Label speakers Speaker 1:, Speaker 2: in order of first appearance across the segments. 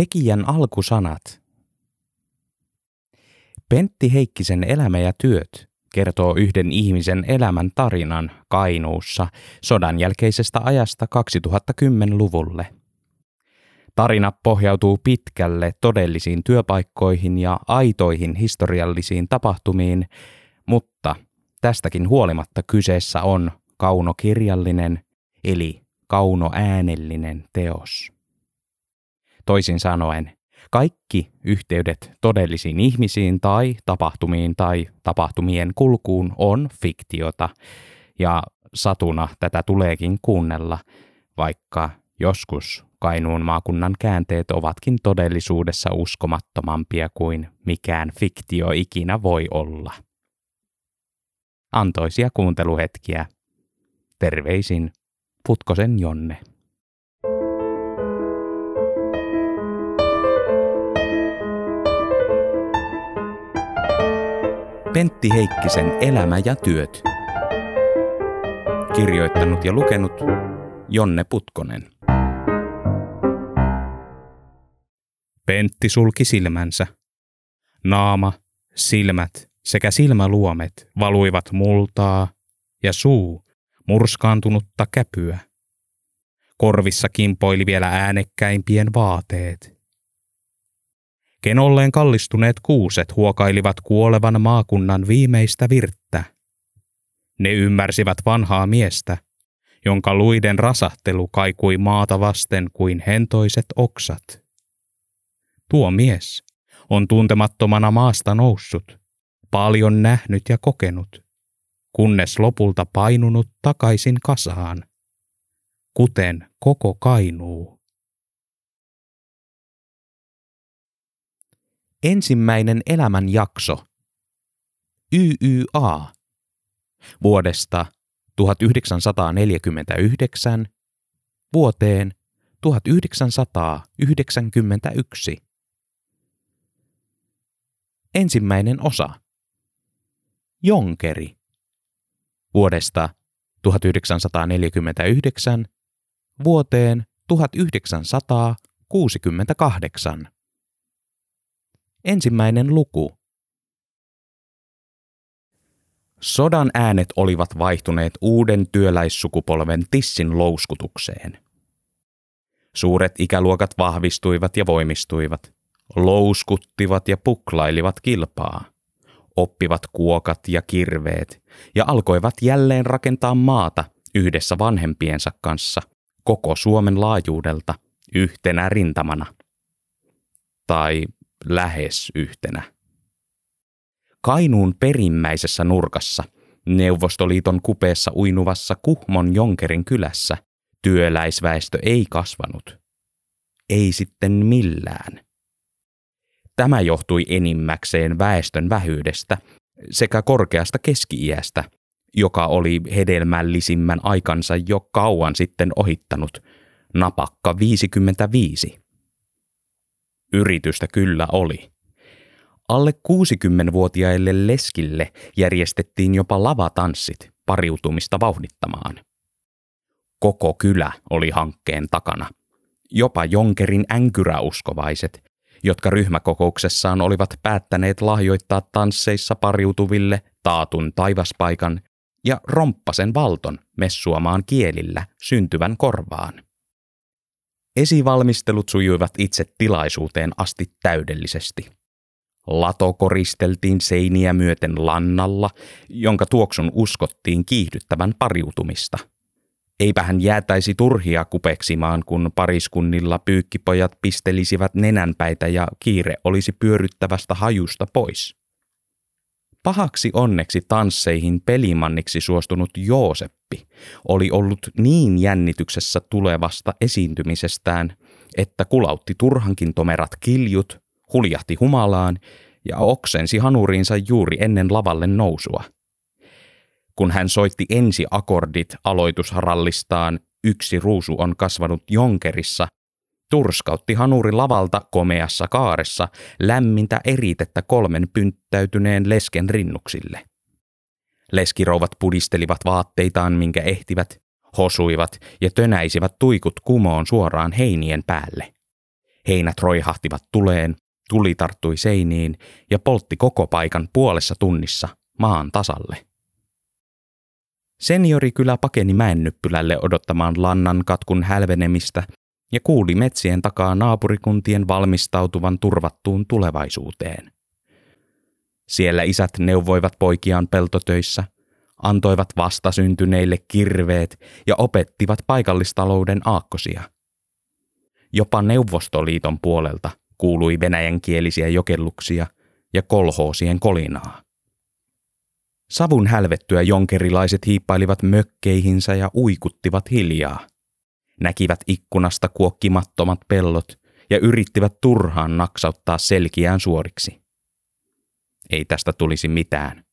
Speaker 1: Tekijän alkusanat. Pentti Heikkisen elämä ja työt kertoo yhden ihmisen elämän tarinan Kainuussa sodan jälkeisestä ajasta 2010-luvulle. Tarina pohjautuu pitkälle todellisiin työpaikkoihin ja aitoihin historiallisiin tapahtumiin, mutta tästäkin huolimatta kyseessä on kaunokirjallinen eli kaunoäänellinen teos. Toisin sanoen, kaikki yhteydet todellisiin ihmisiin tai tapahtumiin tai tapahtumien kulkuun on fiktiota, ja satuna tätä tuleekin kuunnella, vaikka joskus Kainuun maakunnan käänteet ovatkin todellisuudessa uskomattomampia kuin mikään fiktio ikinä voi olla. Antoisia kuunteluhetkiä. Terveisin Putkosen Jonne. Pentti Heikkisen Elämä ja työt. Kirjoittanut ja lukenut Jonne Putkonen. Pentti sulki silmänsä. Naama, silmät sekä silmäluomet valuivat multaa ja suu murskaantunutta käpyä. Korvissa kimpoili vielä äänekkäimpien vaateet. Kenolleen kallistuneet kuuset huokailivat kuolevan maakunnan viimeistä virttä. Ne ymmärsivät vanhaa miestä, jonka luiden rasahtelu kaikui maata vasten kuin hentoiset oksat. Tuo mies on tuntemattomana maasta noussut, paljon nähnyt ja kokenut, kunnes lopulta painunut takaisin kasaan, kuten koko Kainuu. Ensimmäinen elämän jakso. YYA. Vuodesta 1949 vuoteen 1991. Ensimmäinen osa. Jonkeri. Vuodesta 1949 vuoteen 1968. Ensimmäinen luku. Sodan äänet olivat vaihtuneet uuden työläissukupolven tissin louskutukseen. Suuret ikäluokat vahvistuivat ja voimistuivat, louskuttivat ja puklailivat kilpaa, oppivat kuokat ja kirveet ja alkoivat jälleen rakentaa maata yhdessä vanhempiensa kanssa koko Suomen laajuudelta yhtenä rintamana. Tai lähes yhtenä. Kainuun perimmäisessä nurkassa, Neuvostoliiton kupeessa uinuvassa Kuhmon Jonkerin kylässä, työläisväestö ei kasvanut. Ei sitten millään. Tämä johtui enimmäkseen väestön vähyydestä sekä korkeasta keski-iästä, joka oli hedelmällisimmän aikansa jo kauan sitten ohittanut, napakka 55. Yritystä kyllä oli. Alle 60-vuotiaille leskille järjestettiin jopa lavatanssit pariutumista vauhdittamaan. Koko kylä oli hankkeen takana. Jopa Jonkerin änkyräuskovaiset, jotka ryhmäkokouksessaan olivat päättäneet lahjoittaa tansseissa pariutuville taatun taivaspaikan ja romppasen valton messuamaan kielillä syntyvän korvaan. Esivalmistelut sujuivat itse tilaisuuteen asti täydellisesti. Lato koristeltiin seiniä myöten lannalla, jonka tuoksun uskottiin kiihdyttävän pariutumista. Eipä hän jäätäisi turhia kupeksimaan, kun pariskunnilla pyykkipojat pistelisivät nenänpäitä ja kiire olisi pyöryttävästä hajusta pois. Pahaksi onneksi tansseihin pelimanniksi suostunut Jooseppi oli ollut niin jännityksessä tulevasta esiintymisestään, että kulautti turhankin tomerat kiljut, huljahti humalaan ja oksensi hanuriinsa juuri ennen lavalle nousua. Kun hän soitti ensi akordit aloitusharallistaan Yksi ruusu on kasvanut Jonkerissa, Turskautti hanuri lavalta komeassa kaaressa lämmintä eritettä kolmen pynttäytyneen lesken rinnuksille. Leskirouvat pudistelivat vaatteitaan, minkä ehtivät, hosuivat ja tönäisivät tuikut kumoon suoraan heinien päälle. Heinät roihahtivat tuleen, tuli tarttui seiniin ja poltti koko paikan puolessa tunnissa maan tasalle. Seniori kyllä pakeni mäennyppylälle odottamaan lannan katkun hälvenemistä ja kuuli metsien takaa naapurikuntien valmistautuvan turvattuun tulevaisuuteen. Siellä isät neuvoivat poikiaan peltotöissä, antoivat vastasyntyneille kirveet ja opettivat paikallistalouden aakkosia. Jopa Neuvostoliiton puolelta kuului venäjänkielisiä jokelluksia ja kolhoosien kolinaa. Savun hälvettyä jonkerilaiset hiippailivat mökkeihinsä ja uikuttivat hiljaa. Näkivät ikkunasta kuokkimattomat pellot ja yrittivät turhaan naksauttaa selkiään suoriksi. Ei tästä tulisi mitään.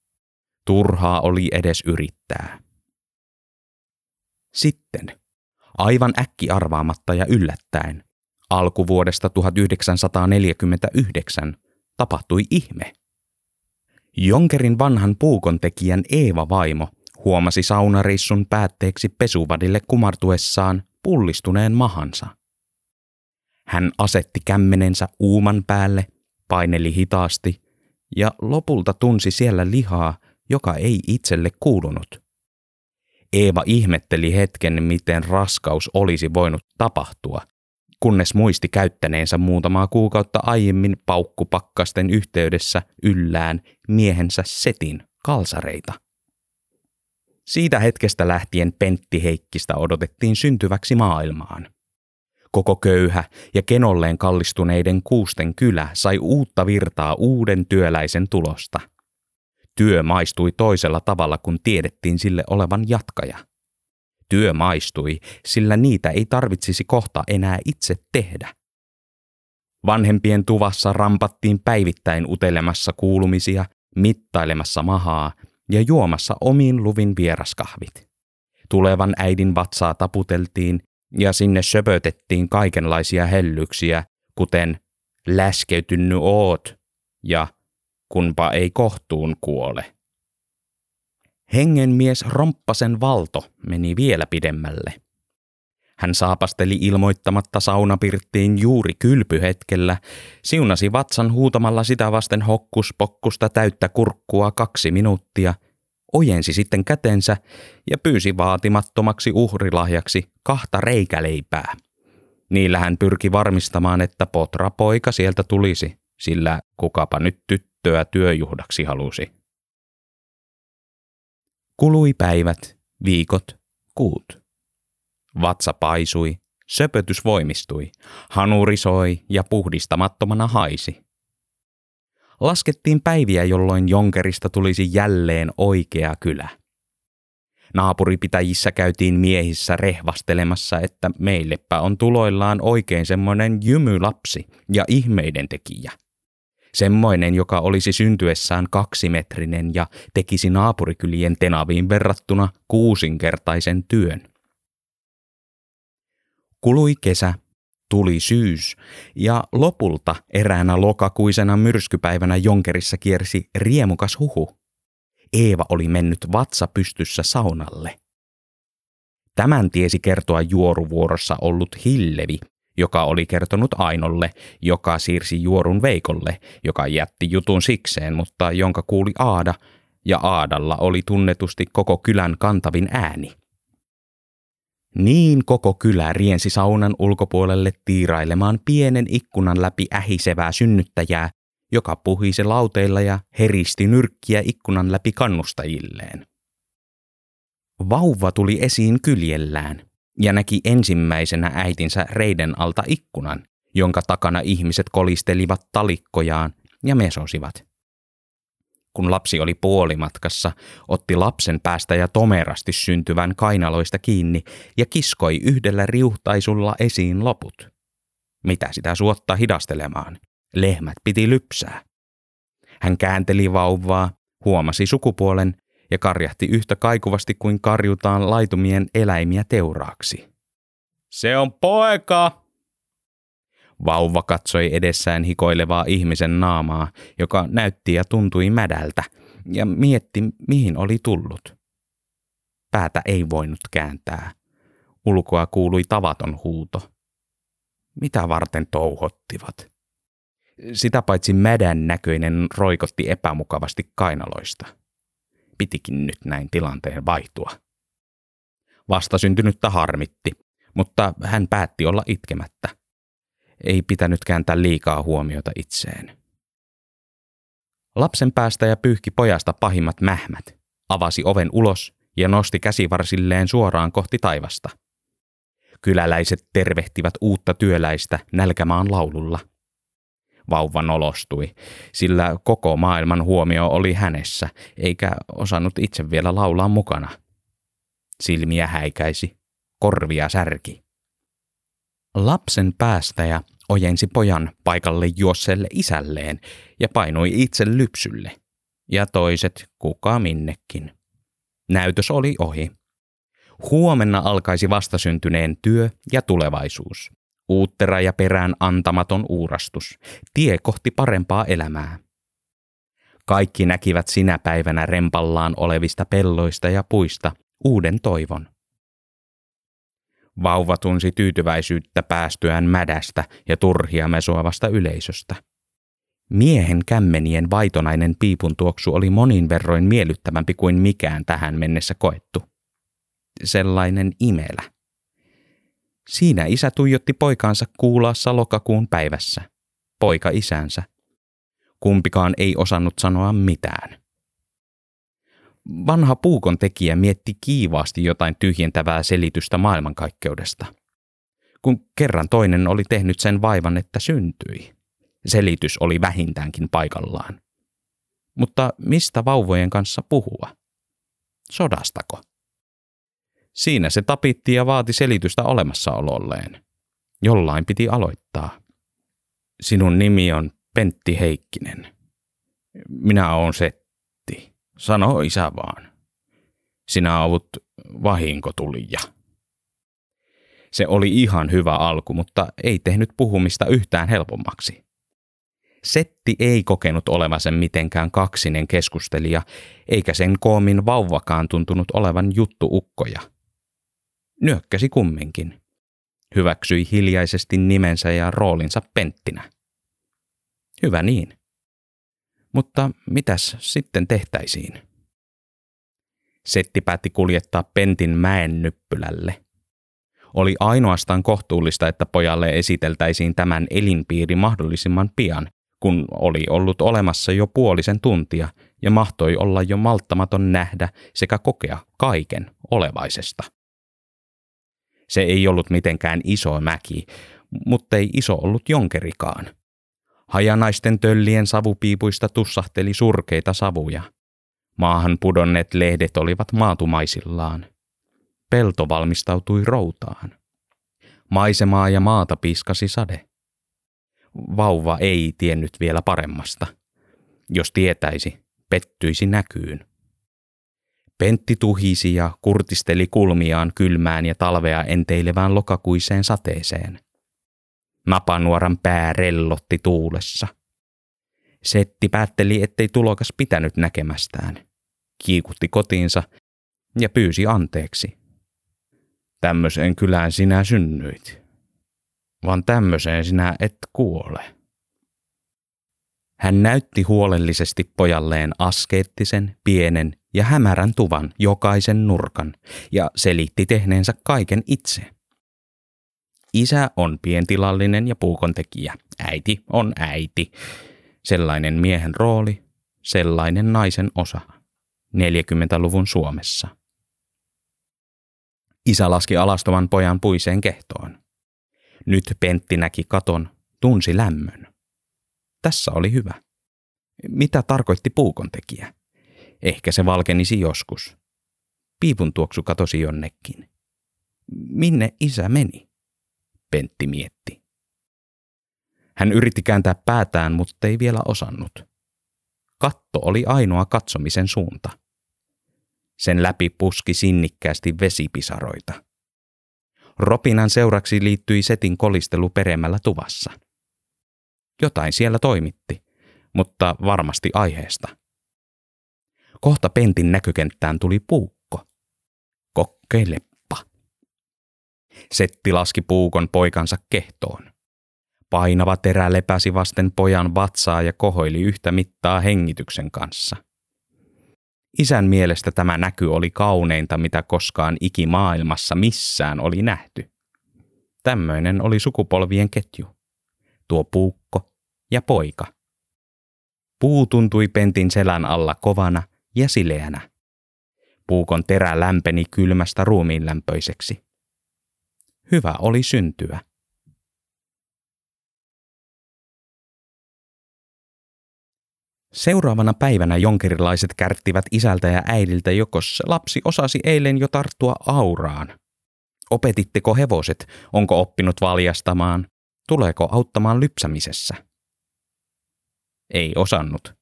Speaker 1: Turhaa oli edes yrittää. Sitten, aivan äkki arvaamatta ja yllättäen, alkuvuodesta 1949 tapahtui ihme. Jonkerin vanhan puukontekijän Eeva-vaimo huomasi saunareissun päätteeksi pesuvadille kumartuessaan pullistuneen mahansa. Hän asetti kämmenensä uuman päälle, paineli hitaasti ja lopulta tunsi siellä lihaa, joka ei itselle kuulunut. Eeva ihmetteli hetken, miten raskaus olisi voinut tapahtua, kunnes muisti käyttäneensä muutamaa kuukautta aiemmin paukkupakkasten yhteydessä yllään miehensä Setin kalsareita. Siitä hetkestä lähtien Pentti Heikkistä odotettiin syntyväksi maailmaan. Koko köyhä ja kenolleen kallistuneiden kuusten kylä sai uutta virtaa uuden työläisen tulosta. Työ maistui toisella tavalla, kun tiedettiin sille olevan jatkaja. Työ maistui, sillä niitä ei tarvitsisi kohta enää itse tehdä. Vanhempien tuvassa rampattiin päivittäin utelemassa kuulumisia, mittailemassa mahaa ja juomassa omiin luvin vieraskahvit. Tulevan äidin vatsaa taputeltiin ja sinne söpötettiin kaikenlaisia hellyksiä, kuten läskeytynny oot ja kunpa ei kohtuun kuole. Hengenmies Romppasen valto meni vielä pidemmälle. Hän saapasteli ilmoittamatta saunapirttiin juuri kylpyhetkellä, siunasi vatsan huutamalla sitä vasten hokkuspokkusta täyttä kurkkua kaksi minuuttia, ojensi sitten kätensä ja pyysi vaatimattomaksi uhrilahjaksi kahta reikäleipää. Niillä hän pyrki varmistamaan, että potra poika sieltä tulisi, sillä kukapa nyt tyttöä työjuhdaksi halusi. Kului päivät, viikot, kuut. Vatsa paisui, söpötys voimistui, hanuri soi ja puhdistamattomana haisi. Laskettiin päiviä, jolloin Jonkerista tulisi jälleen oikea kylä. Naapuripitäjissä käytiin miehissä rehvastelemassa, että meillepä on tuloillaan oikein semmoinen jymylapsi ja ihmeiden tekijä – Semmoinen, joka olisi syntyessään kaksimetrinen ja tekisi naapurikylien tenaviin verrattuna kuusinkertaisen työn. Kului kesä, tuli syys ja lopulta eräänä lokakuisena myrskypäivänä Jonkerissa kiersi riemukas huhu. Eeva oli mennyt vatsa pystyssä saunalle. Tämän tiesi kertoa juoruvuorossa ollut Hillevi, joka oli kertonut Ainolle, joka siirsi juorun Veikolle, joka jätti jutun sikseen, mutta jonka kuuli Aada, ja Aadalla oli tunnetusti koko kylän kantavin ääni. Niin koko kylä riensi saunan ulkopuolelle tiirailemaan pienen ikkunan läpi ähisevää synnyttäjää, joka puhisi lauteilla ja heristi nyrkkiä ikkunan läpi kannustajilleen. Vauva tuli esiin kyljellään, ja näki ensimmäisenä äitinsä reiden alta ikkunan, jonka takana ihmiset kolistelivat talikkojaan ja mesosivat. Kun lapsi oli puolimatkassa, otti lapsen päästä ja tomerasti syntyvän kainaloista kiinni ja kiskoi yhdellä riuhtaisulla esiin loput. Mitä sitä suottaa hidastelemaan? Lehmät piti lypsää. Hän käänteli vauvaa, huomasi sukupuolen ja karjahti yhtä kaikuvasti kuin karjutaan laitumien eläimiä teuraaksi. Se on poika! Vauva katsoi edessään hikoilevaa ihmisen naamaa, joka näytti ja tuntui mädältä, ja mietti, mihin oli tullut. Päätä ei voinut kääntää. Ulkoa kuului tavaton huuto. Mitä varten touhottivat? Sitä paitsi mädän näköinen roikotti epämukavasti kainaloista. Pitikin nyt näin tilanteen vaihtua. Vastasyntynyttä harmitti, mutta hän päätti olla itkemättä. Ei pitänyt kääntää liikaa huomiota itseen. Lapsen päästä ja pyyhki pojasta pahimmat mähmät, avasi oven ulos ja nosti käsivarsilleen suoraan kohti taivasta. Kyläläiset tervehtivät uutta työläistä nälkämaan laululla. Vauva nolostui, sillä koko maailman huomio oli hänessä, eikä osannut itse vielä laulaa mukana. Silmiä häikäisi, korvia särki. Lapsen päästäjä ojensi pojan paikalle juosseelle isälleen ja painoi itse lypsylle. Ja toiset kuka minnekin. Näytös oli ohi. Huomenna alkaisi vastasyntyneen työ ja tulevaisuus. Uuttera ja perään antamaton uurastus. Tie kohti parempaa elämää. Kaikki näkivät sinä päivänä rempallaan olevista pelloista ja puista uuden toivon. Vauva tunsi tyytyväisyyttä päästyään mädästä ja turhia mesoavasta yleisöstä. Miehen kämmenien vaitonainen piipun tuoksu oli monin verroin miellyttävämpi kuin mikään tähän mennessä koettu. Sellainen imelä. Siinä isä tuijotti poikaansa kuulaassa lokakuun päivässä. Poika isänsä. Kumpikaan ei osannut sanoa mitään. Vanha puukon tekijä mietti kiivaasti jotain tyhjentävää selitystä maailmankaikkeudesta. Kun kerran toinen oli tehnyt sen vaivan, että syntyi. Selitys oli vähintäänkin paikallaan. Mutta mistä vauvojen kanssa puhua? Sodastako? Siinä se tapitti ja vaati selitystä olemassaololleen. Jollain piti aloittaa. Sinun nimi on Pentti Heikkinen. Minä oon Setti. Sano isä vaan. Sinä ollut vahinkotulija. Se oli ihan hyvä alku, mutta ei tehnyt puhumista yhtään helpommaksi. Setti ei kokenut olevansa mitenkään kaksinen keskustelija, eikä sen koomin vauvakaan tuntunut olevan juttuukkoja. Nyökkäsi kumminkin. Hyväksyi hiljaisesti nimensä ja roolinsa penttinä. Hyvä niin. Mutta mitäs sitten tehtäisiin? Setti päätti kuljettaa Pentin mäen nyppylälle. Oli ainoastaan kohtuullista, että pojalle esiteltäisiin tämän elinpiiri mahdollisimman pian, kun oli ollut olemassa jo puolisen tuntia ja mahtoi olla jo malttamaton nähdä sekä kokea kaiken olevaisesta. Se ei ollut mitenkään iso mäki, mutta ei iso ollut jonkerikaan. Hajanaisten töllien savupiipuista tussahteli surkeita savuja. Maahan pudonneet lehdet olivat maatumaisillaan. Pelto valmistautui routaan. Maisemaa ja maata piskasi sade. Vauva ei tiennyt vielä paremmasta. Jos tietäisi, pettyisi näkyyn. Pentti tuhisi ja kurtisteli kulmiaan kylmään ja talvea enteilevään lokakuiseen sateeseen. Napanuoran pää rellotti tuulessa. Setti päätteli, ettei tulokas pitänyt näkemästään. Kiikutti kotiinsa ja pyysi anteeksi. Tämmöiseen kylään sinä synnyit, vaan tämmöiseen sinä et kuole. Hän näytti huolellisesti pojalleen askeettisen, pienen ja hämärän tuvan jokaisen nurkan ja selitti tehneensä kaiken itse. Isä on pientilallinen ja puukontekijä. Äiti on äiti. Sellainen miehen rooli, sellainen naisen osa. 40-luvun Suomessa. Isä laski alastoman pojan puiseen kehtoon. Nyt Pentti näki katon, tunsi lämmön. Tässä oli hyvä. Mitä tarkoitti puukontekijä? Ehkä se valkenisi joskus. Piipun tuoksu katosi jonnekin. Minne isä meni? Pentti mietti. Hän yritti kääntää päätään, mutta ei vielä osannut. Katto oli ainoa katsomisen suunta. Sen läpi puski sinnikkäästi vesipisaroita. Ropinan seuraksi liittyi setin kolistelu peremmällä tuvassa. Jotain siellä toimitti, mutta varmasti aiheesta. Kohta Pentin näkökenttään tuli puukko. Kokkeileppa. Setti laski puukon poikansa kehtoon. Painava terä lepäsi vasten pojan vatsaa ja kohoili yhtä mittaa hengityksen kanssa. Isän mielestä tämä näky oli kauneinta, mitä koskaan ikimaailmassa missään oli nähty. Tämmöinen oli sukupolvien ketju. Tuo puukko ja poika. Puu tuntui pentin selän alla kovana ja sileänä. Puukon terä lämpeni kylmästä ruumiinlämpöiseksi. Hyvä oli syntyä. Seuraavana päivänä jonkerilaiset kärttivät isältä ja äidiltä, jokos lapsi osasi eilen jo tarttua auraan. Opetitteko hevoset? Onko oppinut valjastamaan? Tuleeko auttamaan lypsämisessä? Ei osannut.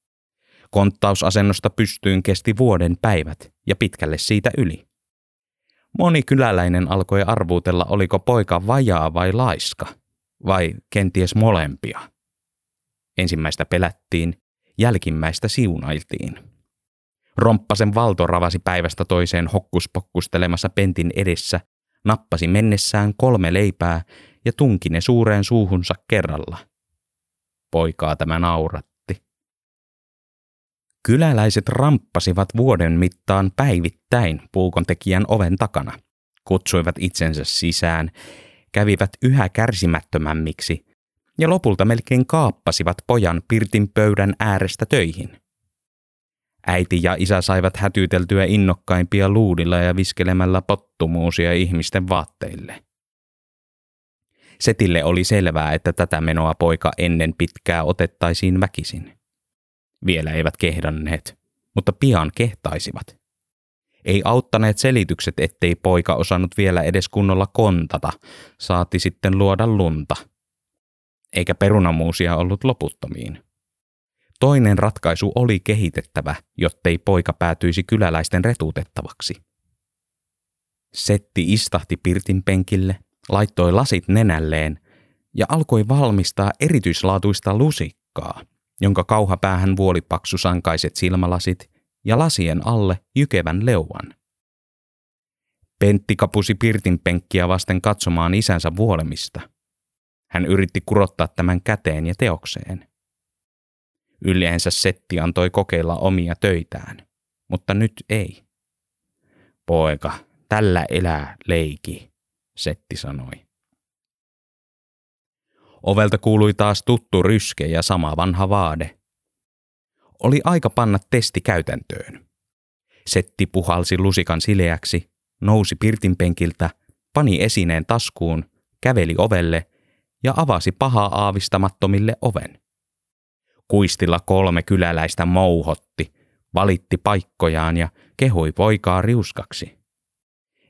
Speaker 1: Konttausasennosta pystyyn kesti vuoden päivät ja pitkälle siitä yli. Moni kyläläinen alkoi arvuutella, oliko poika vajaa vai laiska, vai kenties molempia. Ensimmäistä pelättiin, jälkimmäistä siunailtiin. Romppasen valto ravasi päivästä toiseen hokkuspokkustelemassa pentin edessä, nappasi mennessään kolme leipää ja tunki ne suureen suuhunsa kerralla. Poikaa tämä nauratti. Kyläläiset ramppasivat vuoden mittaan päivittäin puukontekijän oven takana, kutsuivat itsensä sisään, kävivät yhä kärsimättömämmiksi ja lopulta melkein kaappasivat pojan pirtin pöydän äärestä töihin. Äiti ja isä saivat hätyyteltyä innokkaimpia luudilla ja viskelemällä pottumuusia ihmisten vaatteille. Setille oli selvää, että tätä menoa poika ennen pitkää otettaisiin väkisin. Vielä eivät kehdanneet, mutta pian kehtaisivat. Ei auttaneet selitykset, ettei poika osannut vielä edes kunnolla kontata, saati sitten luoda lunta. Eikä perunamuusia ollut loputtomiin. Toinen ratkaisu oli kehitettävä, jottei poika päätyisi kyläläisten retuutettavaksi. Setti istahti pirtin penkille, laittoi lasit nenälleen ja alkoi valmistaa erityislaatuista lusikkaa – jonka kauhapäähän vuolipaksu sankaiset silmälasit ja lasien alle jykevän leuan. Pentti kapusi pirtin penkkiä vasten katsomaan isänsä vuolemista. Hän yritti kurottaa tämän käteen ja teokseen. Yleensä Setti antoi kokeilla omia töitään, mutta nyt ei. Poika, tällä elää leiki, Setti sanoi. Ovelta kuului taas tuttu ryske ja sama vanha vaade. Oli aika panna testi käytäntöön. Setti puhalsi lusikan sileäksi, nousi pirtinpenkiltä, pani esineen taskuun, käveli ovelle ja avasi pahaa aavistamattomille oven. Kuistilla kolme kyläläistä mouhotti, valitti paikkojaan ja kehui poikaa riuskaksi.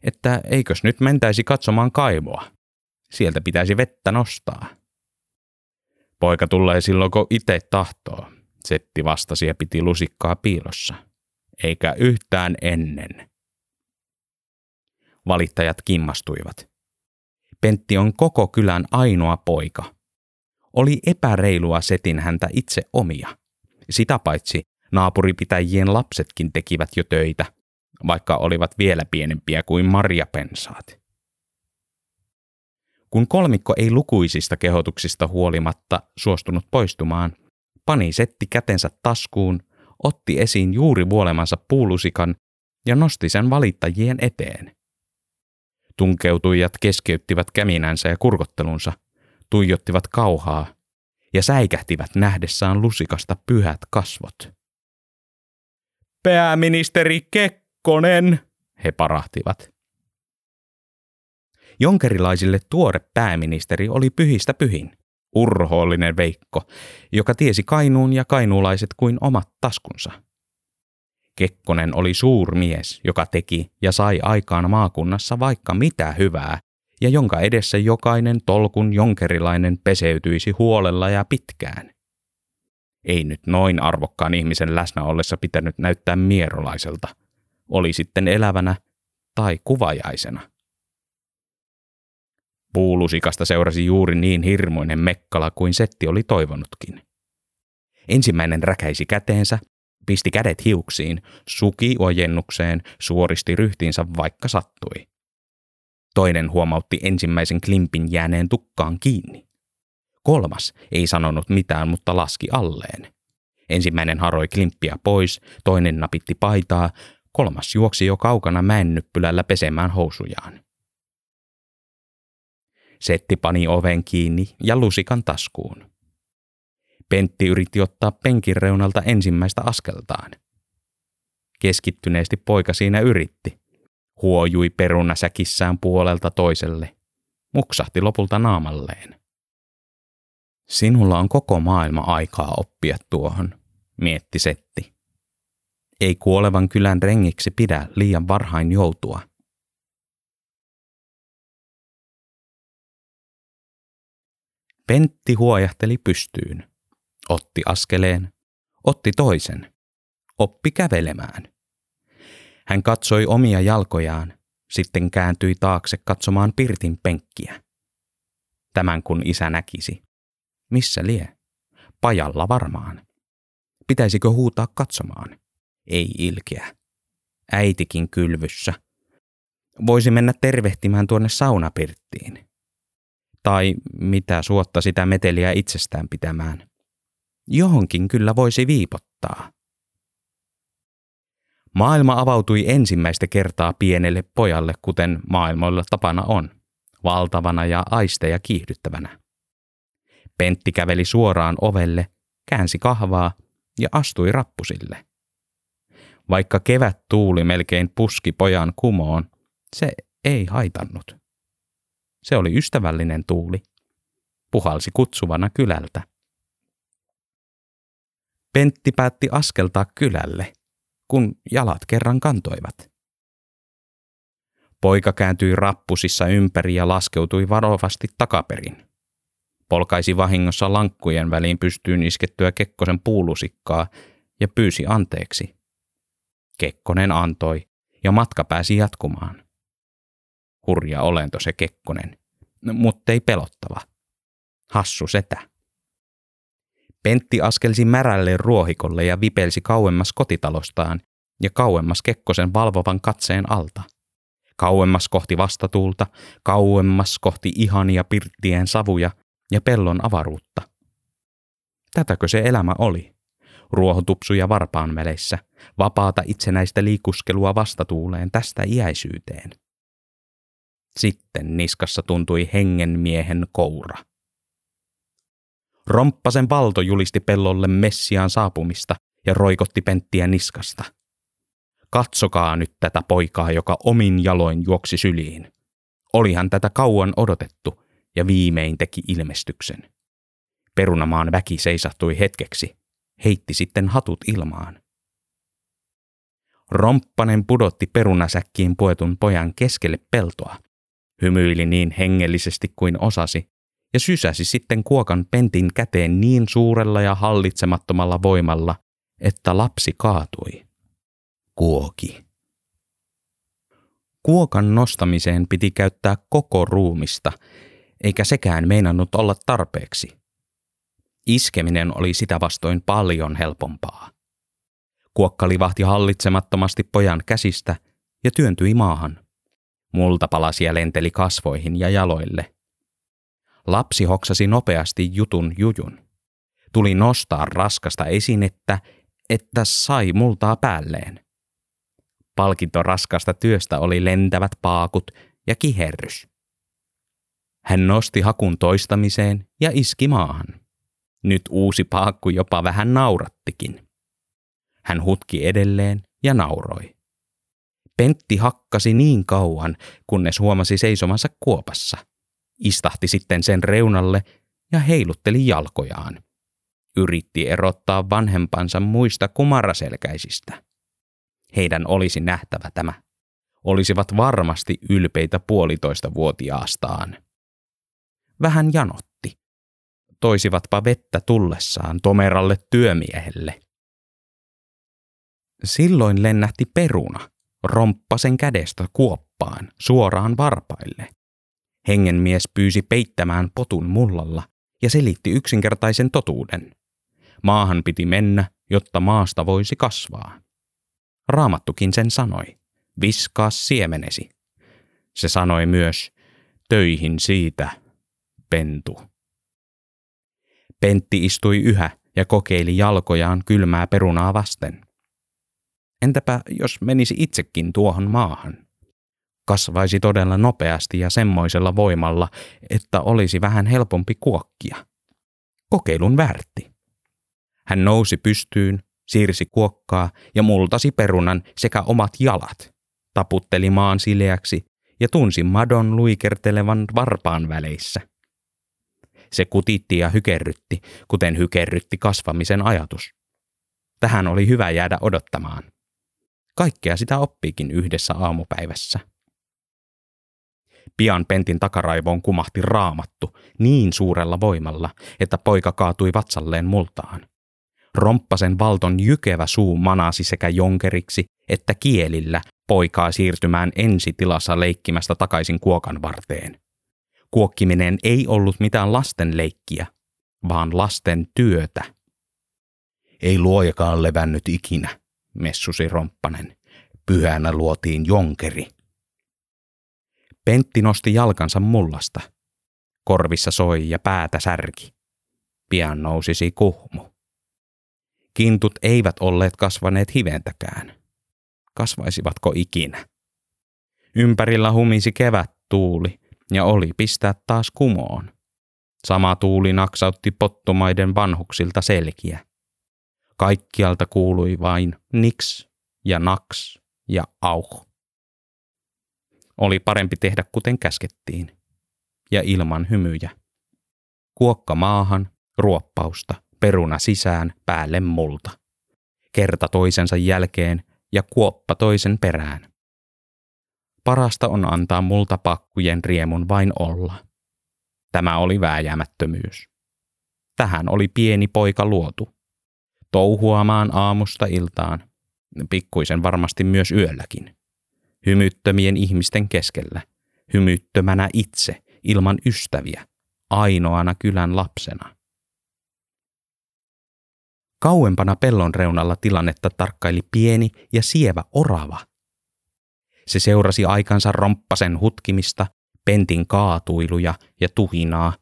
Speaker 1: Että eikös nyt mentäisi katsomaan kaivoa. Sieltä pitäisi vettä nostaa. Poika tulee silloin, kun itse tahtoo, Setti vastasi ja piti lusikkaa piilossa. Eikä yhtään ennen. Valittajat kimmastuivat. Pentti on koko kylän ainoa poika. Oli epäreilua Setin häntä itse omia. Sitä paitsi naapuripitäjien lapsetkin tekivät jo töitä, vaikka olivat vielä pienempiä kuin marjapensaat. Kun kolmikko ei lukuisista kehotuksista huolimatta suostunut poistumaan, pani setti kätensä taskuun, otti esiin juuri vuolemansa puulusikan ja nosti sen valittajien eteen. Tunkeutujat keskeyttivät käminänsä ja kurkottelunsa, tuijottivat kauhaa ja säikähtivät nähdessään lusikasta pyhät kasvot. Pääministeri Kekkonen, he parahtivat. Jonkerilaisille tuore pääministeri oli pyhistä pyhin, urhoollinen Veikko, joka tiesi Kainuun ja kainuulaiset kuin omat taskunsa. Kekkonen oli suurmies, joka teki ja sai aikaan maakunnassa vaikka mitä hyvää, ja jonka edessä jokainen tolkun jonkerilainen peseytyisi huolella ja pitkään. Ei nyt noin arvokkaan ihmisen läsnä ollessa pitänyt näyttää mierolaiselta, oli sitten elävänä tai kuvajaisena. Puulusikasta seurasi juuri niin hirmuinen mekkala kuin Setti oli toivonutkin. Ensimmäinen räkäisi käteensä, pisti kädet hiuksiin, suki ojennukseen, suoristi ryhtiinsä vaikka sattui. Toinen huomautti ensimmäisen klimpin jääneen tukkaan kiinni. Kolmas ei sanonut mitään, mutta laski alleen. Ensimmäinen haroi klimppiä pois, toinen napitti paitaa, kolmas juoksi jo kaukana mäennyppylällä pesemään housujaan. Setti pani oven kiinni ja lusikan taskuun. Pentti yritti ottaa penkin reunalta ensimmäistä askeltaan. Keskittyneesti poika siinä yritti. Huojui perunasäkissään puolelta toiselle. Muksahti lopulta naamalleen. Sinulla on koko maailma aikaa oppia tuohon, mietti Setti. Ei kuolevan kylän rengiksi pidä liian varhain joutua. Pentti huojahteli pystyyn. Otti askeleen, otti toisen, oppi kävelemään. Hän katsoi omia jalkojaan, sitten kääntyi taakse katsomaan Pirtin penkkiä. Tämän kun isä näkisi. Missä lie? Pajalla varmaan. Pitäisikö huutaa katsomaan? Ei ilkeä. Äitikin kylvyssä. Voisi mennä tervehtimään tuonne saunapirttiin. Tai mitä suotta sitä meteliä itsestään pitämään. Johonkin kyllä voisi viipottaa. Maailma avautui ensimmäistä kertaa pienelle pojalle, kuten maailmoilla tapana on, valtavana ja aisteja kiihdyttävänä. Pentti käveli suoraan ovelle, käänsi kahvaa ja astui rappusille. Vaikka kevät tuuli melkein puski pojan kumoon, se ei haitannut. Se oli ystävällinen tuuli. Puhalsi kutsuvana kylältä. Pentti päätti askeltaa kylälle, kun jalat kerran kantoivat. Poika kääntyi rappusissa ympäri ja laskeutui varovasti takaperin. Polkaisi vahingossa lankkujen väliin pystyyn iskettyä Kekkosen puulusikkaa ja pyysi anteeksi. Kekkonen antoi ja matka pääsi jatkumaan. Hurja olento se Kekkonen, mutta ei pelottava. Hassu setä. Pentti askelsi märälle ruohikolle ja vipelsi kauemmas kotitalostaan ja kauemmas Kekkosen valvovan katseen alta. Kauemmas kohti vastatuulta, kauemmas kohti ihania pirttien savuja ja pellon avaruutta. Tätäkö se elämä oli? Ruohotupsuja varpaan väleissä, vapaata itsenäistä liikuskelua vastatuuleen tästä iäisyyteen. Sitten niskassa tuntui hengenmiehen koura. Romppasen valto julisti pellolle Messiaan saapumista ja roikotti penttiä niskasta. Katsokaa nyt tätä poikaa, joka omin jaloin juoksi syliin. Olihan tätä kauan odotettu ja viimein teki ilmestyksen. Perunamaan väki seisahtui hetkeksi, heitti sitten hatut ilmaan. Romppanen pudotti perunasäkkiin puetun pojan keskelle peltoa, hymyili niin hengellisesti kuin osasi ja sysäsi sitten kuokan pentin käteen niin suurella ja hallitsemattomalla voimalla, että lapsi kaatui. Kuoki. Kuokan nostamiseen piti käyttää koko ruumista, eikä sekään meinannut olla tarpeeksi. Iskeminen oli sitä vastoin paljon helpompaa. Kuokka livahti hallitsemattomasti pojan käsistä ja työntyi maahan. Multapalasia lenteli kasvoihin ja jaloille. Lapsi hoksasi nopeasti jutun jujun. Tuli nostaa raskasta esinettä, että sai multaa päälleen. Palkinto raskasta työstä oli lentävät paakut ja kiherrys. Hän nosti hakun toistamiseen ja iski maahan. Nyt uusi paakku jopa vähän naurattikin. Hän hutki edelleen ja nauroi. Pentti hakkasi niin kauan, kunnes huomasi seisomassa kuopassa – istahti sitten sen reunalle ja heilutteli jalkojaan. Yritti erottaa vanhempansa muista kumaraselkäisistä. Heidän olisi nähtävä tämä. Olisivat varmasti ylpeitä puolitoista vuotiaastaan. Vähän janotti. Toisivatpa vettä tullessaan tomeralle työmiehelle. Silloin lennähti peruna, romppasen kädestä kuoppaan, suoraan varpaille. Hengenmies pyysi peittämään potun mullalla ja selitti yksinkertaisen totuuden. Maahan piti mennä, jotta maasta voisi kasvaa. Raamattukin sen sanoi, viskaa siemenesi. Se sanoi myös, töihin siitä, pentu. Pentti istui yhä ja kokeili jalkojaan kylmää perunaa vasten. Entäpä jos menisi itsekin tuohon maahan? Kasvaisi todella nopeasti ja semmoisella voimalla, että olisi vähän helpompi kuokkia. Kokeilun värtti. Hän nousi pystyyn, siirsi kuokkaa ja multasi perunan sekä omat jalat, taputteli maan sileäksi ja tunsi madon luikertelevan varpaan väleissä. Se kutitti ja hykerrytti, kuten hykerrytti kasvamisen ajatus. Tähän oli hyvä jäädä odottamaan. Kaikkea sitä oppiikin yhdessä aamupäivässä. Pian Pentin takaraivoon kumahti raamattu niin suurella voimalla, että poika kaatui vatsalleen multaan. Romppasen valton jykevä suu manasi sekä jonkeriksi että kielillä poikaa siirtymään ensitilassa leikkimästä takaisin kuokan varteen. Kuokkiminen ei ollut mitään lasten leikkiä, vaan lasten työtä. Ei luojakaan levännyt ikinä, messusi Romppanen. Pyhänä luotiin jonkeri. Pentti nosti jalkansa mullasta. Korvissa soi ja päätä särki. Pian nousisi kuhmu. Kintut eivät olleet kasvaneet hiventäkään. Kasvaisivatko ikinä? Ympärillä humisi kevät tuuli ja oli pistää taas kumoon. Sama tuuli naksautti pottumaiden vanhuksilta selkiä. Kaikkialta kuului vain niks ja naks ja auh. Oli parempi tehdä kuten käskettiin. Ja ilman hymyjä. Kuokka maahan, ruoppausta, peruna sisään, päälle multa. Kerta toisensa jälkeen ja kuoppa toisen perään. Parasta on antaa multa pakkujen riemun vain olla. Tämä oli vääjäämättömyys. Tähän oli pieni poika luotu. Touhuamaan aamusta iltaan, pikkuisen varmasti myös yölläkin hymyttömien ihmisten keskellä, hymyttömänä itse, ilman ystäviä, ainoana kylän lapsena. Kauempana pellon reunalla tilannetta tarkkaili pieni ja sievä orava. Se seurasi aikansa romppasen hutkimista, pentin kaatuiluja ja tuhinaa,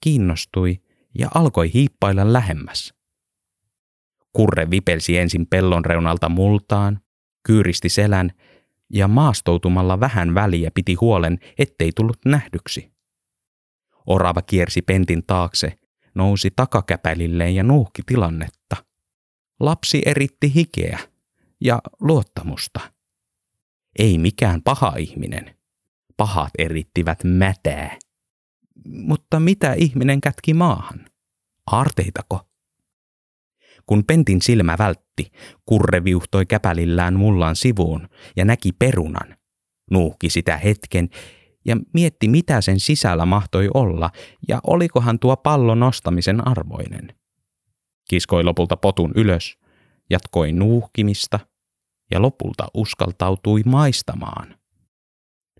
Speaker 1: kiinnostui ja alkoi hiippailla lähemmäs. Kurre vipelsi ensin pellon reunalta multaan, kyyristi selän ja maastoutumalla vähän väliä piti huolen, ettei tullut nähdyksi. Orava kiersi pentin taakse, nousi takakäpälilleen ja nuuhki tilannetta. Lapsi eritti hikeä ja luottamusta. Ei mikään paha ihminen. Pahat erittivät mätää. Mutta mitä ihminen kätki maahan? Aarteitako? Kun Pentin silmä vältti, kurre viuhtoi käpälillään mullan sivuun ja näki perunan. Nuuhki sitä hetken ja mietti, mitä sen sisällä mahtoi olla ja olikohan tuo pallo nostamisen arvoinen. Kiskoi lopulta potun ylös, jatkoi nuuhkimista ja lopulta uskaltautui maistamaan.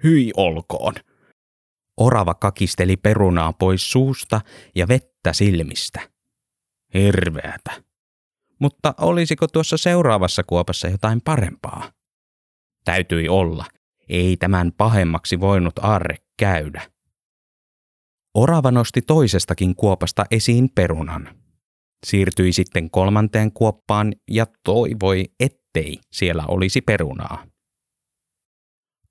Speaker 1: Hyi olkoon! Orava kakisteli perunaa pois suusta ja vettä silmistä. Hirveätä. Mutta olisiko tuossa seuraavassa kuopassa jotain parempaa? Täytyi olla. Ei tämän pahemmaksi voinut arre käydä. Orava nosti toisestakin kuopasta esiin perunan. Siirtyi sitten kolmanteen kuoppaan ja toivoi, ettei siellä olisi perunaa.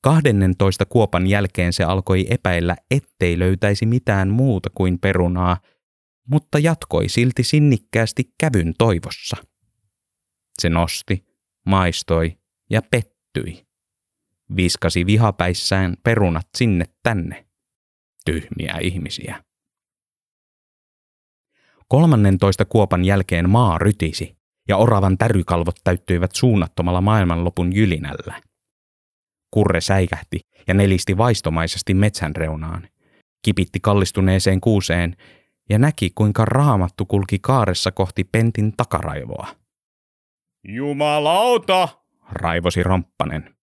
Speaker 1: Kahdennentoista kuopan jälkeen se alkoi epäillä, ettei löytäisi mitään muuta kuin perunaa – mutta jatkoi silti sinnikkäästi kävyn toivossa. Se nosti, maistoi ja pettyi. Viskasi vihapäissään perunat sinne tänne. Tyhmiä ihmisiä. Kolmannentoista kuopan jälkeen maa rytisi ja oravan tärykalvot täyttyivät suunnattomalla maailmanlopun jylinällä. Kurre säikähti ja nelisti vaistomaisesti metsän reunaan. Kipitti kallistuneeseen kuuseen ja näki, kuinka raamattu kulki kaaressa kohti pentin takaraivoa. Jumalauta, raivosi Romppanen.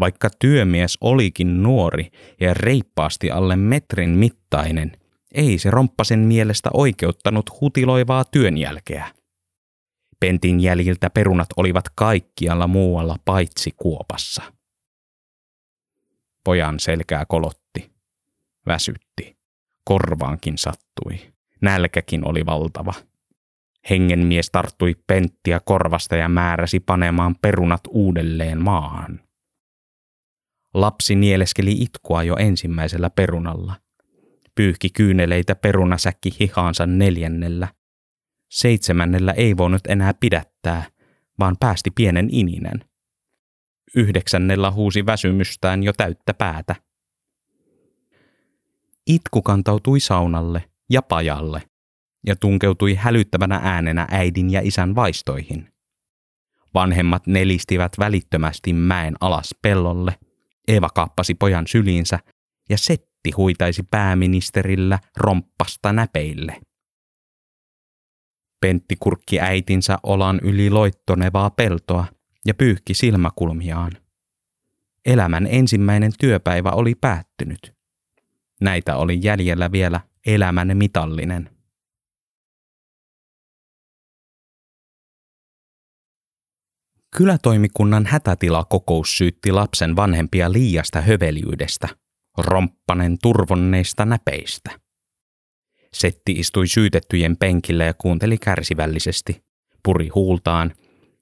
Speaker 1: Vaikka työmies olikin nuori ja reippaasti alle metrin mittainen, ei se Romppasen mielestä oikeuttanut hutiloivaa työnjälkeä. Pentin jäljiltä perunat olivat kaikkialla muualla paitsi kuopassa. Pojan selkää kolotti. Väsytti. Korvaankin sattui. Nälkäkin oli valtava. Hengenmies tarttui penttiä korvasta ja määräsi panemaan perunat uudelleen maahan. Lapsi nieleskeli itkua jo ensimmäisellä perunalla. Pyyhki kyyneleitä perunasäkki hihaansa neljännellä. Seitsemännellä ei voinut enää pidättää, vaan päästi pienen ininen. Yhdeksännellä huusi väsymystään jo täyttä päätä. Itku kantautui saunalle ja pajalle ja tunkeutui hälyttävänä äänenä äidin ja isän vaistoihin. Vanhemmat nelistivät välittömästi mäen alas pellolle. Eeva kaappasi pojan syliinsä ja Setti huitaisi pääministerillä romppasta näpeille. Pentti kurkki äitinsä olan yli loittonevaa peltoa ja pyyhki silmäkulmiaan. Elämän ensimmäinen työpäivä oli päättynyt. Näitä oli jäljellä vielä elämän mitallinen. Kylätoimikunnan hätätilakokous syytti lapsen vanhempia liiasta hövelyydessä, romppanen turvonneista näpeistä. Setti istui syytettyjen penkillä ja kuunteli kärsivällisesti, puri huultaan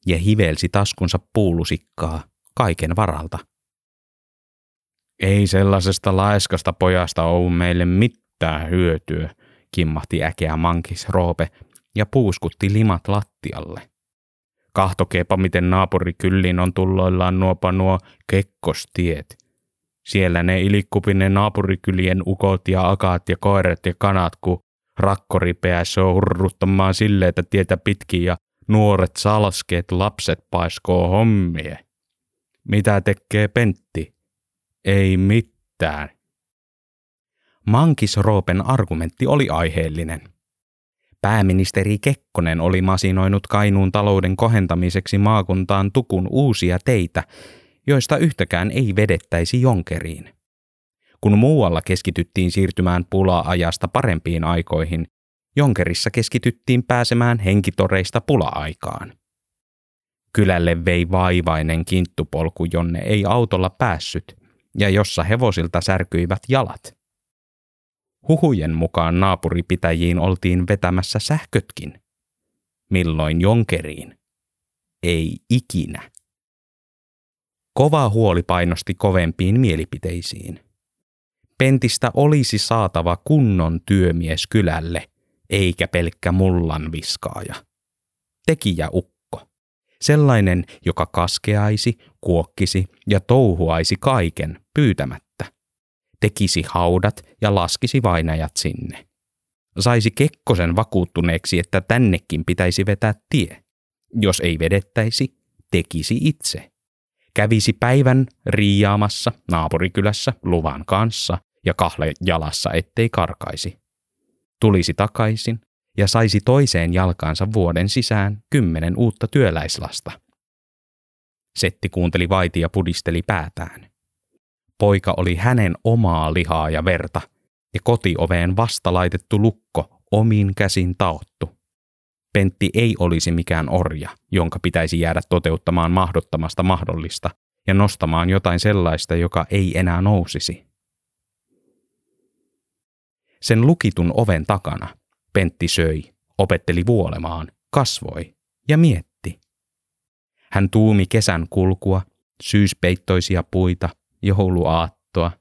Speaker 1: ja hivelsi taskunsa puulusikkaa kaiken varalta. Ei sellaisesta laiskasta pojasta ole meille mitään hyötyä, kimmahti äkeä mankis Roope ja puuskutti limat lattialle. Kahtokeepa, miten naapurikyllin on tulloillaan nuopa nuo kekkostiet. Siellä ne ilikkupine naapurikylien ukot ja akaat ja koirat ja kanat, kun rakkoripeässä on hurruttamaan sille, että tietä pitkin ja nuoret salskeet lapset paiskoo hommie. Mitä tekee Pentti? Ei mitään. Mankis Roopen argumentti oli aiheellinen. Pääministeri Kekkonen oli masinoinut Kainuun talouden kohentamiseksi maakuntaan tukun uusia teitä, joista yhtäkään ei vedettäisi jonkeriin. Kun muualla keskityttiin siirtymään pula-ajasta parempiin aikoihin, Jonkerissa keskityttiin pääsemään henkitoreista pula-aikaan. Kylälle vei vaivainen kinttupolku, jonne ei autolla päässyt, ja jossa hevosilta särkyivät jalat. Huhujen mukaan naapuripitäjiin oltiin vetämässä sähkötkin. Milloin Jonkeriin? Ei ikinä. Kova huoli painosti kovempiin mielipiteisiin. Pentistä olisi saatava kunnon työmies kylälle, eikä pelkkä mullan viskaaja. Tekijä ukko. Sellainen, joka kaskeaisi, kuokkisi ja touhuaisi kaiken pyytämättä. Tekisi haudat ja laskisi vainajat sinne. Saisi Kekkosen vakuuttuneeksi, että tännekin pitäisi vetää tie. Jos ei vedettäisi, tekisi itse. Kävisi päivän riiaamassa naapurikylässä luvan kanssa ja kahle jalassa, ettei karkaisi. Tulisi takaisin ja saisi toiseen jalkaansa vuoden sisään kymmenen uutta työläislasta. Setti kuunteli vaiti ja pudisteli päätään. Poika oli hänen omaa lihaa ja verta, ja kotioveen vasta laitettu lukko omin käsin taottu. Pentti ei olisi mikään orja, jonka pitäisi jäädä toteuttamaan mahdottomasta mahdollista ja nostamaan jotain sellaista, joka ei enää nousisi. Sen lukitun oven takana Pentti söi, opetteli vuolemaan, kasvoi ja mietti. Hän tuumi kesän kulkua, syyspeittoisia puita, jouluaattoa,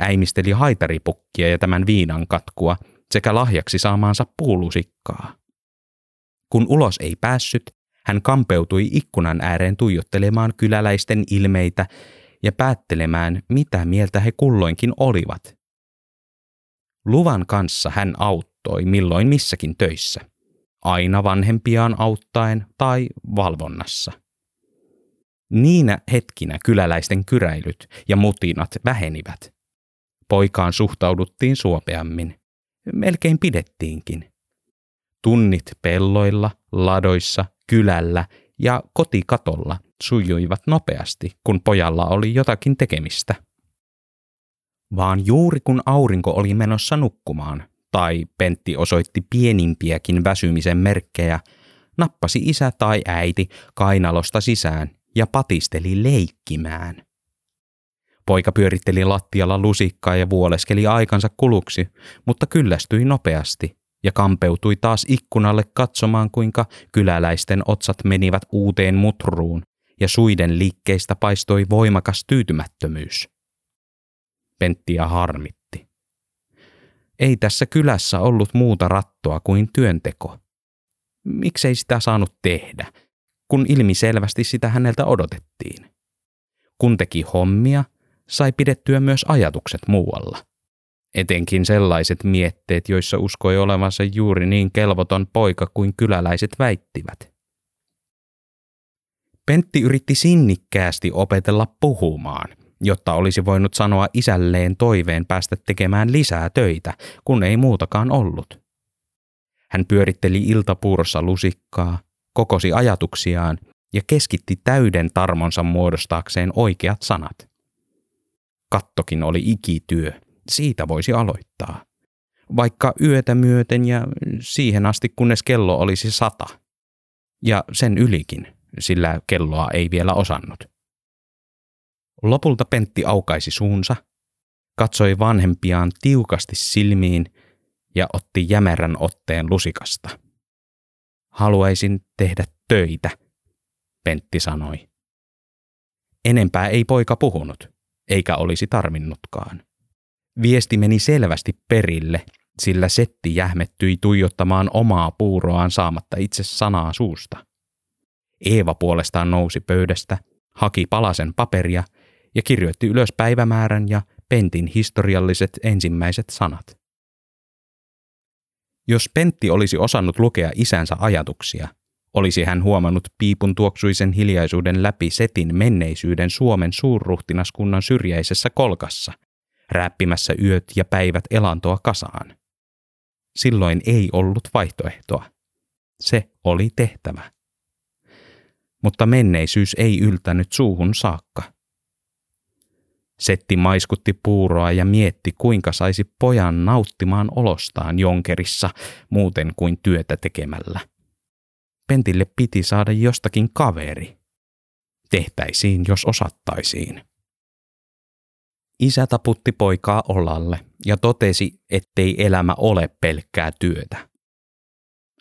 Speaker 1: äimisteli haitaripukkia ja tämän viinan katkua sekä lahjaksi saamaansa puulusikkaa. Kun ulos ei päässyt, hän kampeutui ikkunan ääreen tuijottelemaan kyläläisten ilmeitä ja päättelemään, mitä mieltä he kulloinkin olivat. Luvan kanssa hän auttoi milloin missäkin töissä, aina vanhempiaan auttaen tai valvonnassa. Niinä hetkinä kyläläisten kyräilyt ja mutinat vähenivät. Poikaan suhtauduttiin suopeammin. Melkein pidettiinkin. Tunnit pelloilla, ladoissa, kylällä ja kotikatolla sujuivat nopeasti, kun pojalla oli jotakin tekemistä vaan juuri kun aurinko oli menossa nukkumaan, tai Pentti osoitti pienimpiäkin väsymisen merkkejä, nappasi isä tai äiti kainalosta sisään ja patisteli leikkimään. Poika pyöritteli lattialla lusikkaa ja vuoleskeli aikansa kuluksi, mutta kyllästyi nopeasti ja kampeutui taas ikkunalle katsomaan, kuinka kyläläisten otsat menivät uuteen mutruun ja suiden liikkeistä paistoi voimakas tyytymättömyys. Penttiä harmitti. Ei tässä kylässä ollut muuta rattoa kuin työnteko. Miksei sitä saanut tehdä, kun ilmiselvästi sitä häneltä odotettiin? Kun teki hommia, sai pidettyä myös ajatukset muualla. Etenkin sellaiset mietteet, joissa uskoi olevansa juuri niin kelvoton poika kuin kyläläiset väittivät. Pentti yritti sinnikkäästi opetella puhumaan, jotta olisi voinut sanoa isälleen toiveen päästä tekemään lisää töitä, kun ei muutakaan ollut. Hän pyöritteli iltapuurossa lusikkaa, kokosi ajatuksiaan ja keskitti täyden tarmonsa muodostaakseen oikeat sanat. Kattokin oli ikityö, siitä voisi aloittaa. Vaikka yötä myöten ja siihen asti kunnes kello olisi sata. Ja sen ylikin, sillä kelloa ei vielä osannut. Lopulta Pentti aukaisi suunsa, katsoi vanhempiaan tiukasti silmiin ja otti jämerän otteen lusikasta. Haluaisin tehdä töitä, Pentti sanoi. Enempää ei poika puhunut, eikä olisi tarvinnutkaan. Viesti meni selvästi perille, sillä Setti jähmettyi tuijottamaan omaa puuroaan saamatta itse sanaa suusta. Eeva puolestaan nousi pöydästä, haki palasen paperia ja kirjoitti ylös päivämäärän ja Pentin historialliset ensimmäiset sanat. Jos Pentti olisi osannut lukea isänsä ajatuksia, olisi hän huomannut piipun tuoksuisen hiljaisuuden läpi setin menneisyyden Suomen suurruhtinaskunnan syrjäisessä kolkassa, rääppimässä yöt ja päivät elantoa kasaan. Silloin ei ollut vaihtoehtoa. Se oli tehtävä. Mutta menneisyys ei yltänyt suuhun saakka. Setti maiskutti puuroa ja mietti, kuinka saisi pojan nauttimaan olostaan jonkerissa muuten kuin työtä tekemällä. Pentille piti saada jostakin kaveri. Tehtäisiin, jos osattaisiin. Isä taputti poikaa olalle ja totesi, ettei elämä ole pelkkää työtä.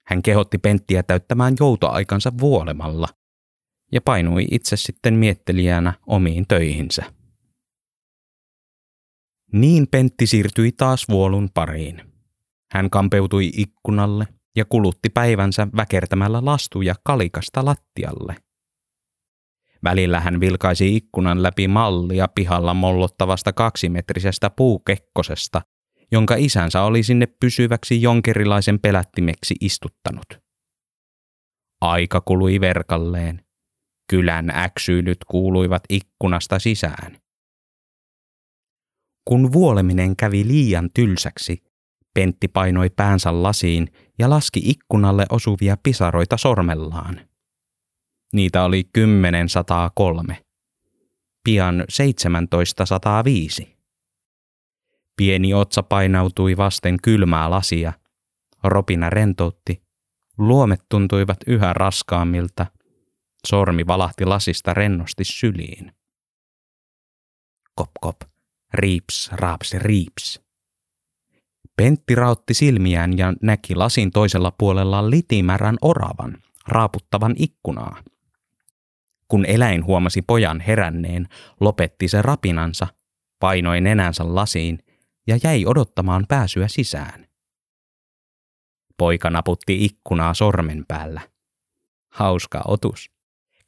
Speaker 1: Hän kehotti Penttiä täyttämään joutoaikansa vuolemalla ja painui itse sitten miettelijänä omiin töihinsä. Niin Pentti siirtyi taas vuolun pariin. Hän kampeutui ikkunalle ja kulutti päivänsä väkertämällä lastuja kalikasta lattialle. Välillä hän vilkaisi ikkunan läpi mallia pihalla mollottavasta kaksimetrisestä puukekkosesta, jonka isänsä oli sinne pysyväksi jonkerilaisen pelättimeksi istuttanut. Aika kului verkalleen. Kylän äksyilyt kuuluivat ikkunasta sisään. Kun vuoleminen kävi liian tylsäksi, Pentti painoi päänsä lasiin ja laski ikkunalle osuvia pisaroita sormellaan. Niitä oli 1003. Pian 1705. Pieni otsa painautui vasten kylmää lasia. Ropina rentoutti. Luomet tuntuivat yhä raskaammilta. Sormi valahti lasista rennosti syliin. Kop kop, riips, raaps, riips. Pentti rautti silmiään ja näki lasin toisella puolella litimärän oravan, raaputtavan ikkunaa. Kun eläin huomasi pojan heränneen, lopetti se rapinansa, painoi nenänsä lasiin ja jäi odottamaan pääsyä sisään. Poika naputti ikkunaa sormen päällä. Hauska otus.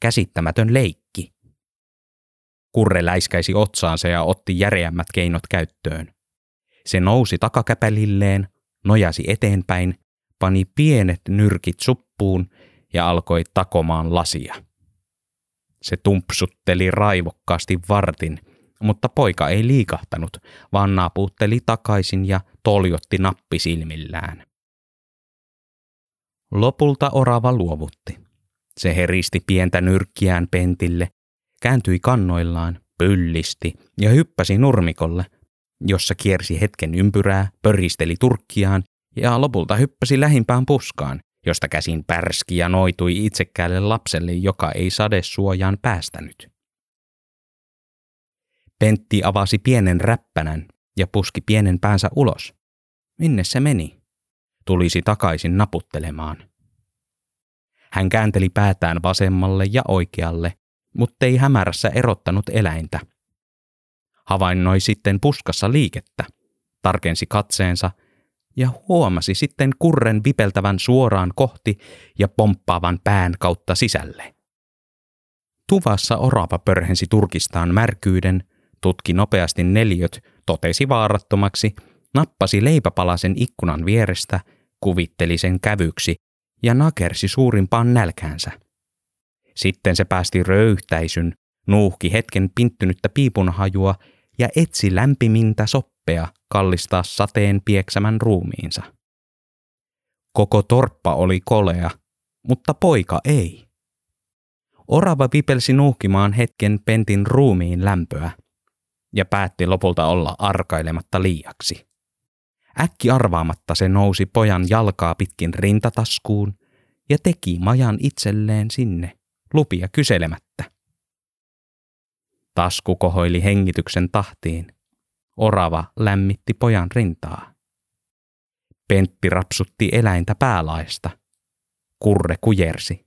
Speaker 1: Käsittämätön leikki. Kurre läiskäisi otsaansa ja otti järeämmät keinot käyttöön. Se nousi takakäpälilleen, nojasi eteenpäin, pani pienet nyrkit suppuun ja alkoi takomaan lasia. Se tumpsutteli raivokkaasti vartin, mutta poika ei liikahtanut, vaan naaputteli takaisin ja toljotti nappisilmillään. Lopulta orava luovutti. Se heristi pientä nyrkkiään pentille, kääntyi kannoillaan, pyllisti ja hyppäsi nurmikolle, jossa kiersi hetken ympyrää, pöristeli turkkiaan ja lopulta hyppäsi lähimpään puskaan, josta käsin pärski ja noitui itsekkäälle lapselle, joka ei sadesuojaan päästänyt. Pentti avasi pienen räppänän ja puski pienen päänsä ulos. Minne se meni? tulisi takaisin naputtelemaan. Hän käänteli päätään vasemmalle ja oikealle, mutta ei hämärässä erottanut eläintä. Havainnoi sitten puskassa liikettä, tarkensi katseensa ja huomasi sitten kurren vipeltävän suoraan kohti ja pomppaavan pään kautta sisälle. Tuvassa orava pörhensi turkistaan märkyyden, tutki nopeasti neljöt, totesi vaarattomaksi, nappasi leipäpalasen ikkunan vierestä, kuvitteli sen kävyksi ja nakersi suurimpaan nälkäänsä. Sitten se päästi röyhtäisyn, nuuhki hetken pinttynyttä piipunhajua ja etsi lämpimintä soppea kallistaa sateen pieksämän ruumiinsa. Koko torppa oli kolea, mutta poika ei. Orava vipelsi nuuhkimaan hetken pentin ruumiin lämpöä ja päätti lopulta olla arkailematta liiaksi. Äkki arvaamatta se nousi pojan jalkaa pitkin rintataskuun ja teki majan itselleen sinne, lupia kyselemättä. Tasku kohoili hengityksen tahtiin. Orava lämmitti pojan rintaa. Pentti rapsutti eläintä päälaista. Kurre kujersi.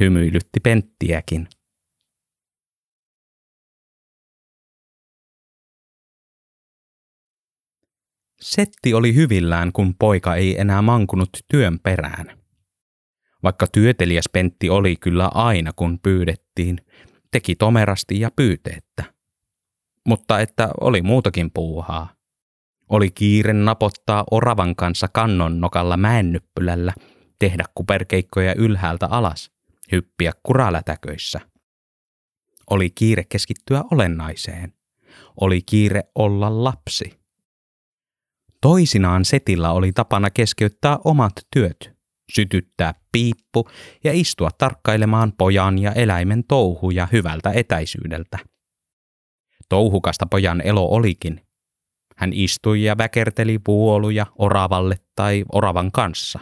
Speaker 1: Hymyilytti Penttiäkin. Setti oli hyvillään, kun poika ei enää mankunut työn perään. Vaikka työtelijäs Pentti oli kyllä aina, kun pyydettiin, teki tomerasti ja pyyteettä. Mutta että oli muutakin puuhaa. Oli kiire napottaa oravan kanssa kannon nokalla mäennyppylällä, tehdä kuperkeikkoja ylhäältä alas, hyppiä kuralätäköissä. Oli kiire keskittyä olennaiseen. Oli kiire olla lapsi. Toisinaan setillä oli tapana keskeyttää omat työt, sytyttää piippu ja istua tarkkailemaan pojan ja eläimen touhuja hyvältä etäisyydeltä. Touhukasta pojan elo olikin. Hän istui ja väkerteli puoluja oravalle tai oravan kanssa.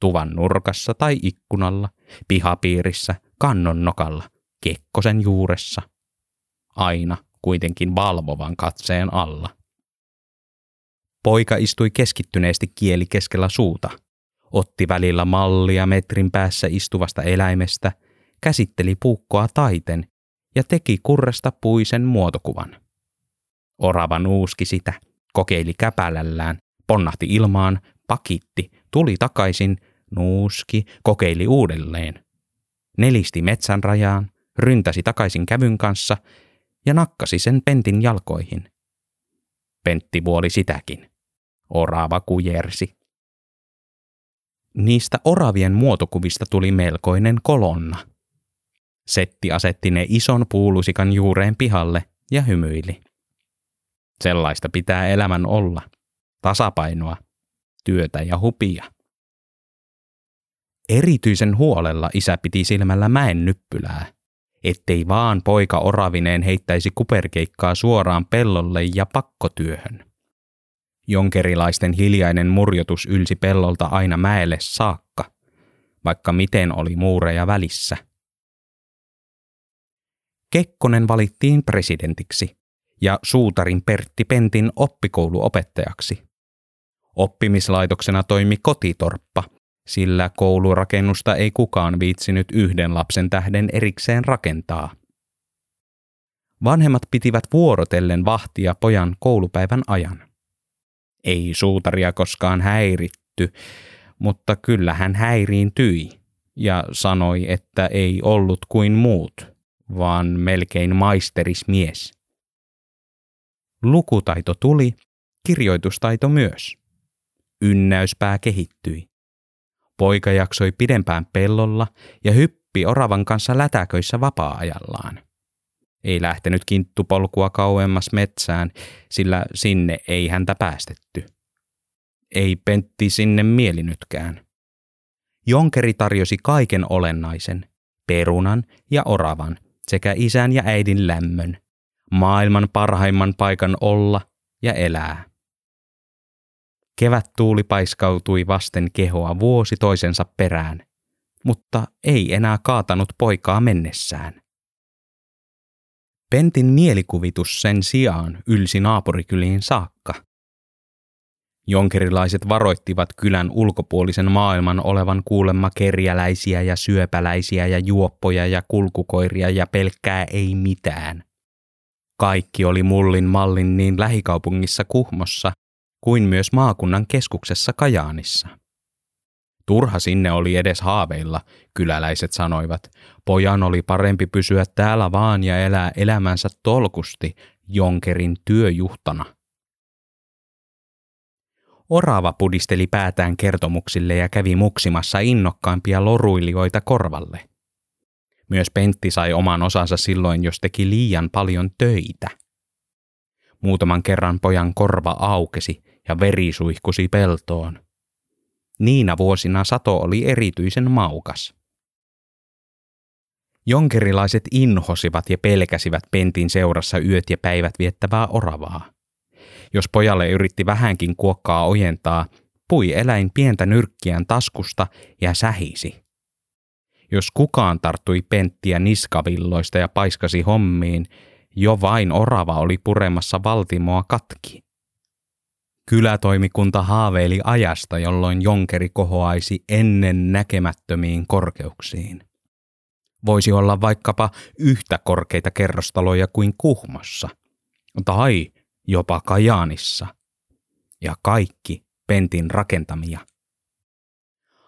Speaker 1: Tuvan nurkassa tai ikkunalla, pihapiirissä, kannon nokalla, kekkosen juuressa. Aina kuitenkin valvovan katseen alla. Poika istui keskittyneesti kieli keskellä suuta, otti välillä mallia metrin päässä istuvasta eläimestä, käsitteli puukkoa taiten ja teki kurresta puisen muotokuvan. Orava nuuski sitä, kokeili käpälällään, ponnahti ilmaan, pakitti, tuli takaisin, nuuski, kokeili uudelleen. Nelisti metsän rajaan, ryntäsi takaisin kävyn kanssa ja nakkasi sen pentin jalkoihin. Pentti vuoli sitäkin. Orava kujersi. Niistä oravien muotokuvista tuli melkoinen kolonna. Setti asetti ne ison puulusikan juureen pihalle ja hymyili. Sellaista pitää elämän olla. Tasapainoa, työtä ja hupia. Erityisen huolella isä piti silmällä mäen nyppylää, ettei vaan poika oravineen heittäisi kuperkeikkaa suoraan pellolle ja pakkotyöhön. Jonkerilaisten hiljainen murjotus ylsi pellolta aina mäelle saakka, vaikka miten oli muureja välissä. Kekkonen valittiin presidentiksi ja suutarin Pertti Pentin oppikouluopettajaksi. Oppimislaitoksena toimi kotitorppa, sillä koulurakennusta ei kukaan viitsinyt yhden lapsen tähden erikseen rakentaa. Vanhemmat pitivät vuorotellen vahtia pojan koulupäivän ajan. Ei suutaria koskaan häiritty, mutta kyllä hän häiriintyi ja sanoi, että ei ollut kuin muut, vaan melkein maisterismies. Lukutaito tuli, kirjoitustaito myös. Ynnäyspää kehittyi. Poika jaksoi pidempään pellolla ja hyppi oravan kanssa lätäköissä vapaa-ajallaan ei lähtenyt kinttupolkua kauemmas metsään, sillä sinne ei häntä päästetty. Ei Pentti sinne mielinytkään. Jonkeri tarjosi kaiken olennaisen, perunan ja oravan, sekä isän ja äidin lämmön, maailman parhaimman paikan olla ja elää. Kevät tuuli paiskautui vasten kehoa vuosi toisensa perään, mutta ei enää kaatanut poikaa mennessään. Pentin mielikuvitus sen sijaan ylsi naapurikyliin saakka. Jonkerilaiset varoittivat kylän ulkopuolisen maailman olevan kuulemma kerjäläisiä ja syöpäläisiä ja juoppoja ja kulkukoiria ja pelkkää ei mitään. Kaikki oli mullin mallin niin lähikaupungissa Kuhmossa kuin myös maakunnan keskuksessa Kajaanissa. Turha sinne oli edes haaveilla, kyläläiset sanoivat. Pojan oli parempi pysyä täällä vaan ja elää elämänsä tolkusti Jonkerin työjuhtana. Orava pudisteli päätään kertomuksille ja kävi muksimassa innokkaampia loruilijoita korvalle. Myös Pentti sai oman osansa silloin, jos teki liian paljon töitä. Muutaman kerran pojan korva aukesi ja veri suihkusi peltoon. Niinä vuosina sato oli erityisen maukas. Jonkerilaiset inhosivat ja pelkäsivät Pentin seurassa yöt ja päivät viettävää oravaa. Jos pojalle yritti vähänkin kuokkaa ojentaa, pui eläin pientä nyrkkiään taskusta ja sähisi. Jos kukaan tarttui penttiä niskavilloista ja paiskasi hommiin, jo vain orava oli puremassa valtimoa katki. Kylätoimikunta haaveili ajasta, jolloin jonkeri kohoaisi ennen näkemättömiin korkeuksiin. Voisi olla vaikkapa yhtä korkeita kerrostaloja kuin Kuhmossa, tai jopa Kajaanissa, ja kaikki Pentin rakentamia.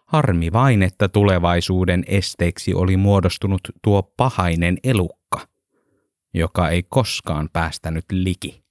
Speaker 1: Harmi vain, että tulevaisuuden esteeksi oli muodostunut tuo pahainen elukka, joka ei koskaan päästänyt liki.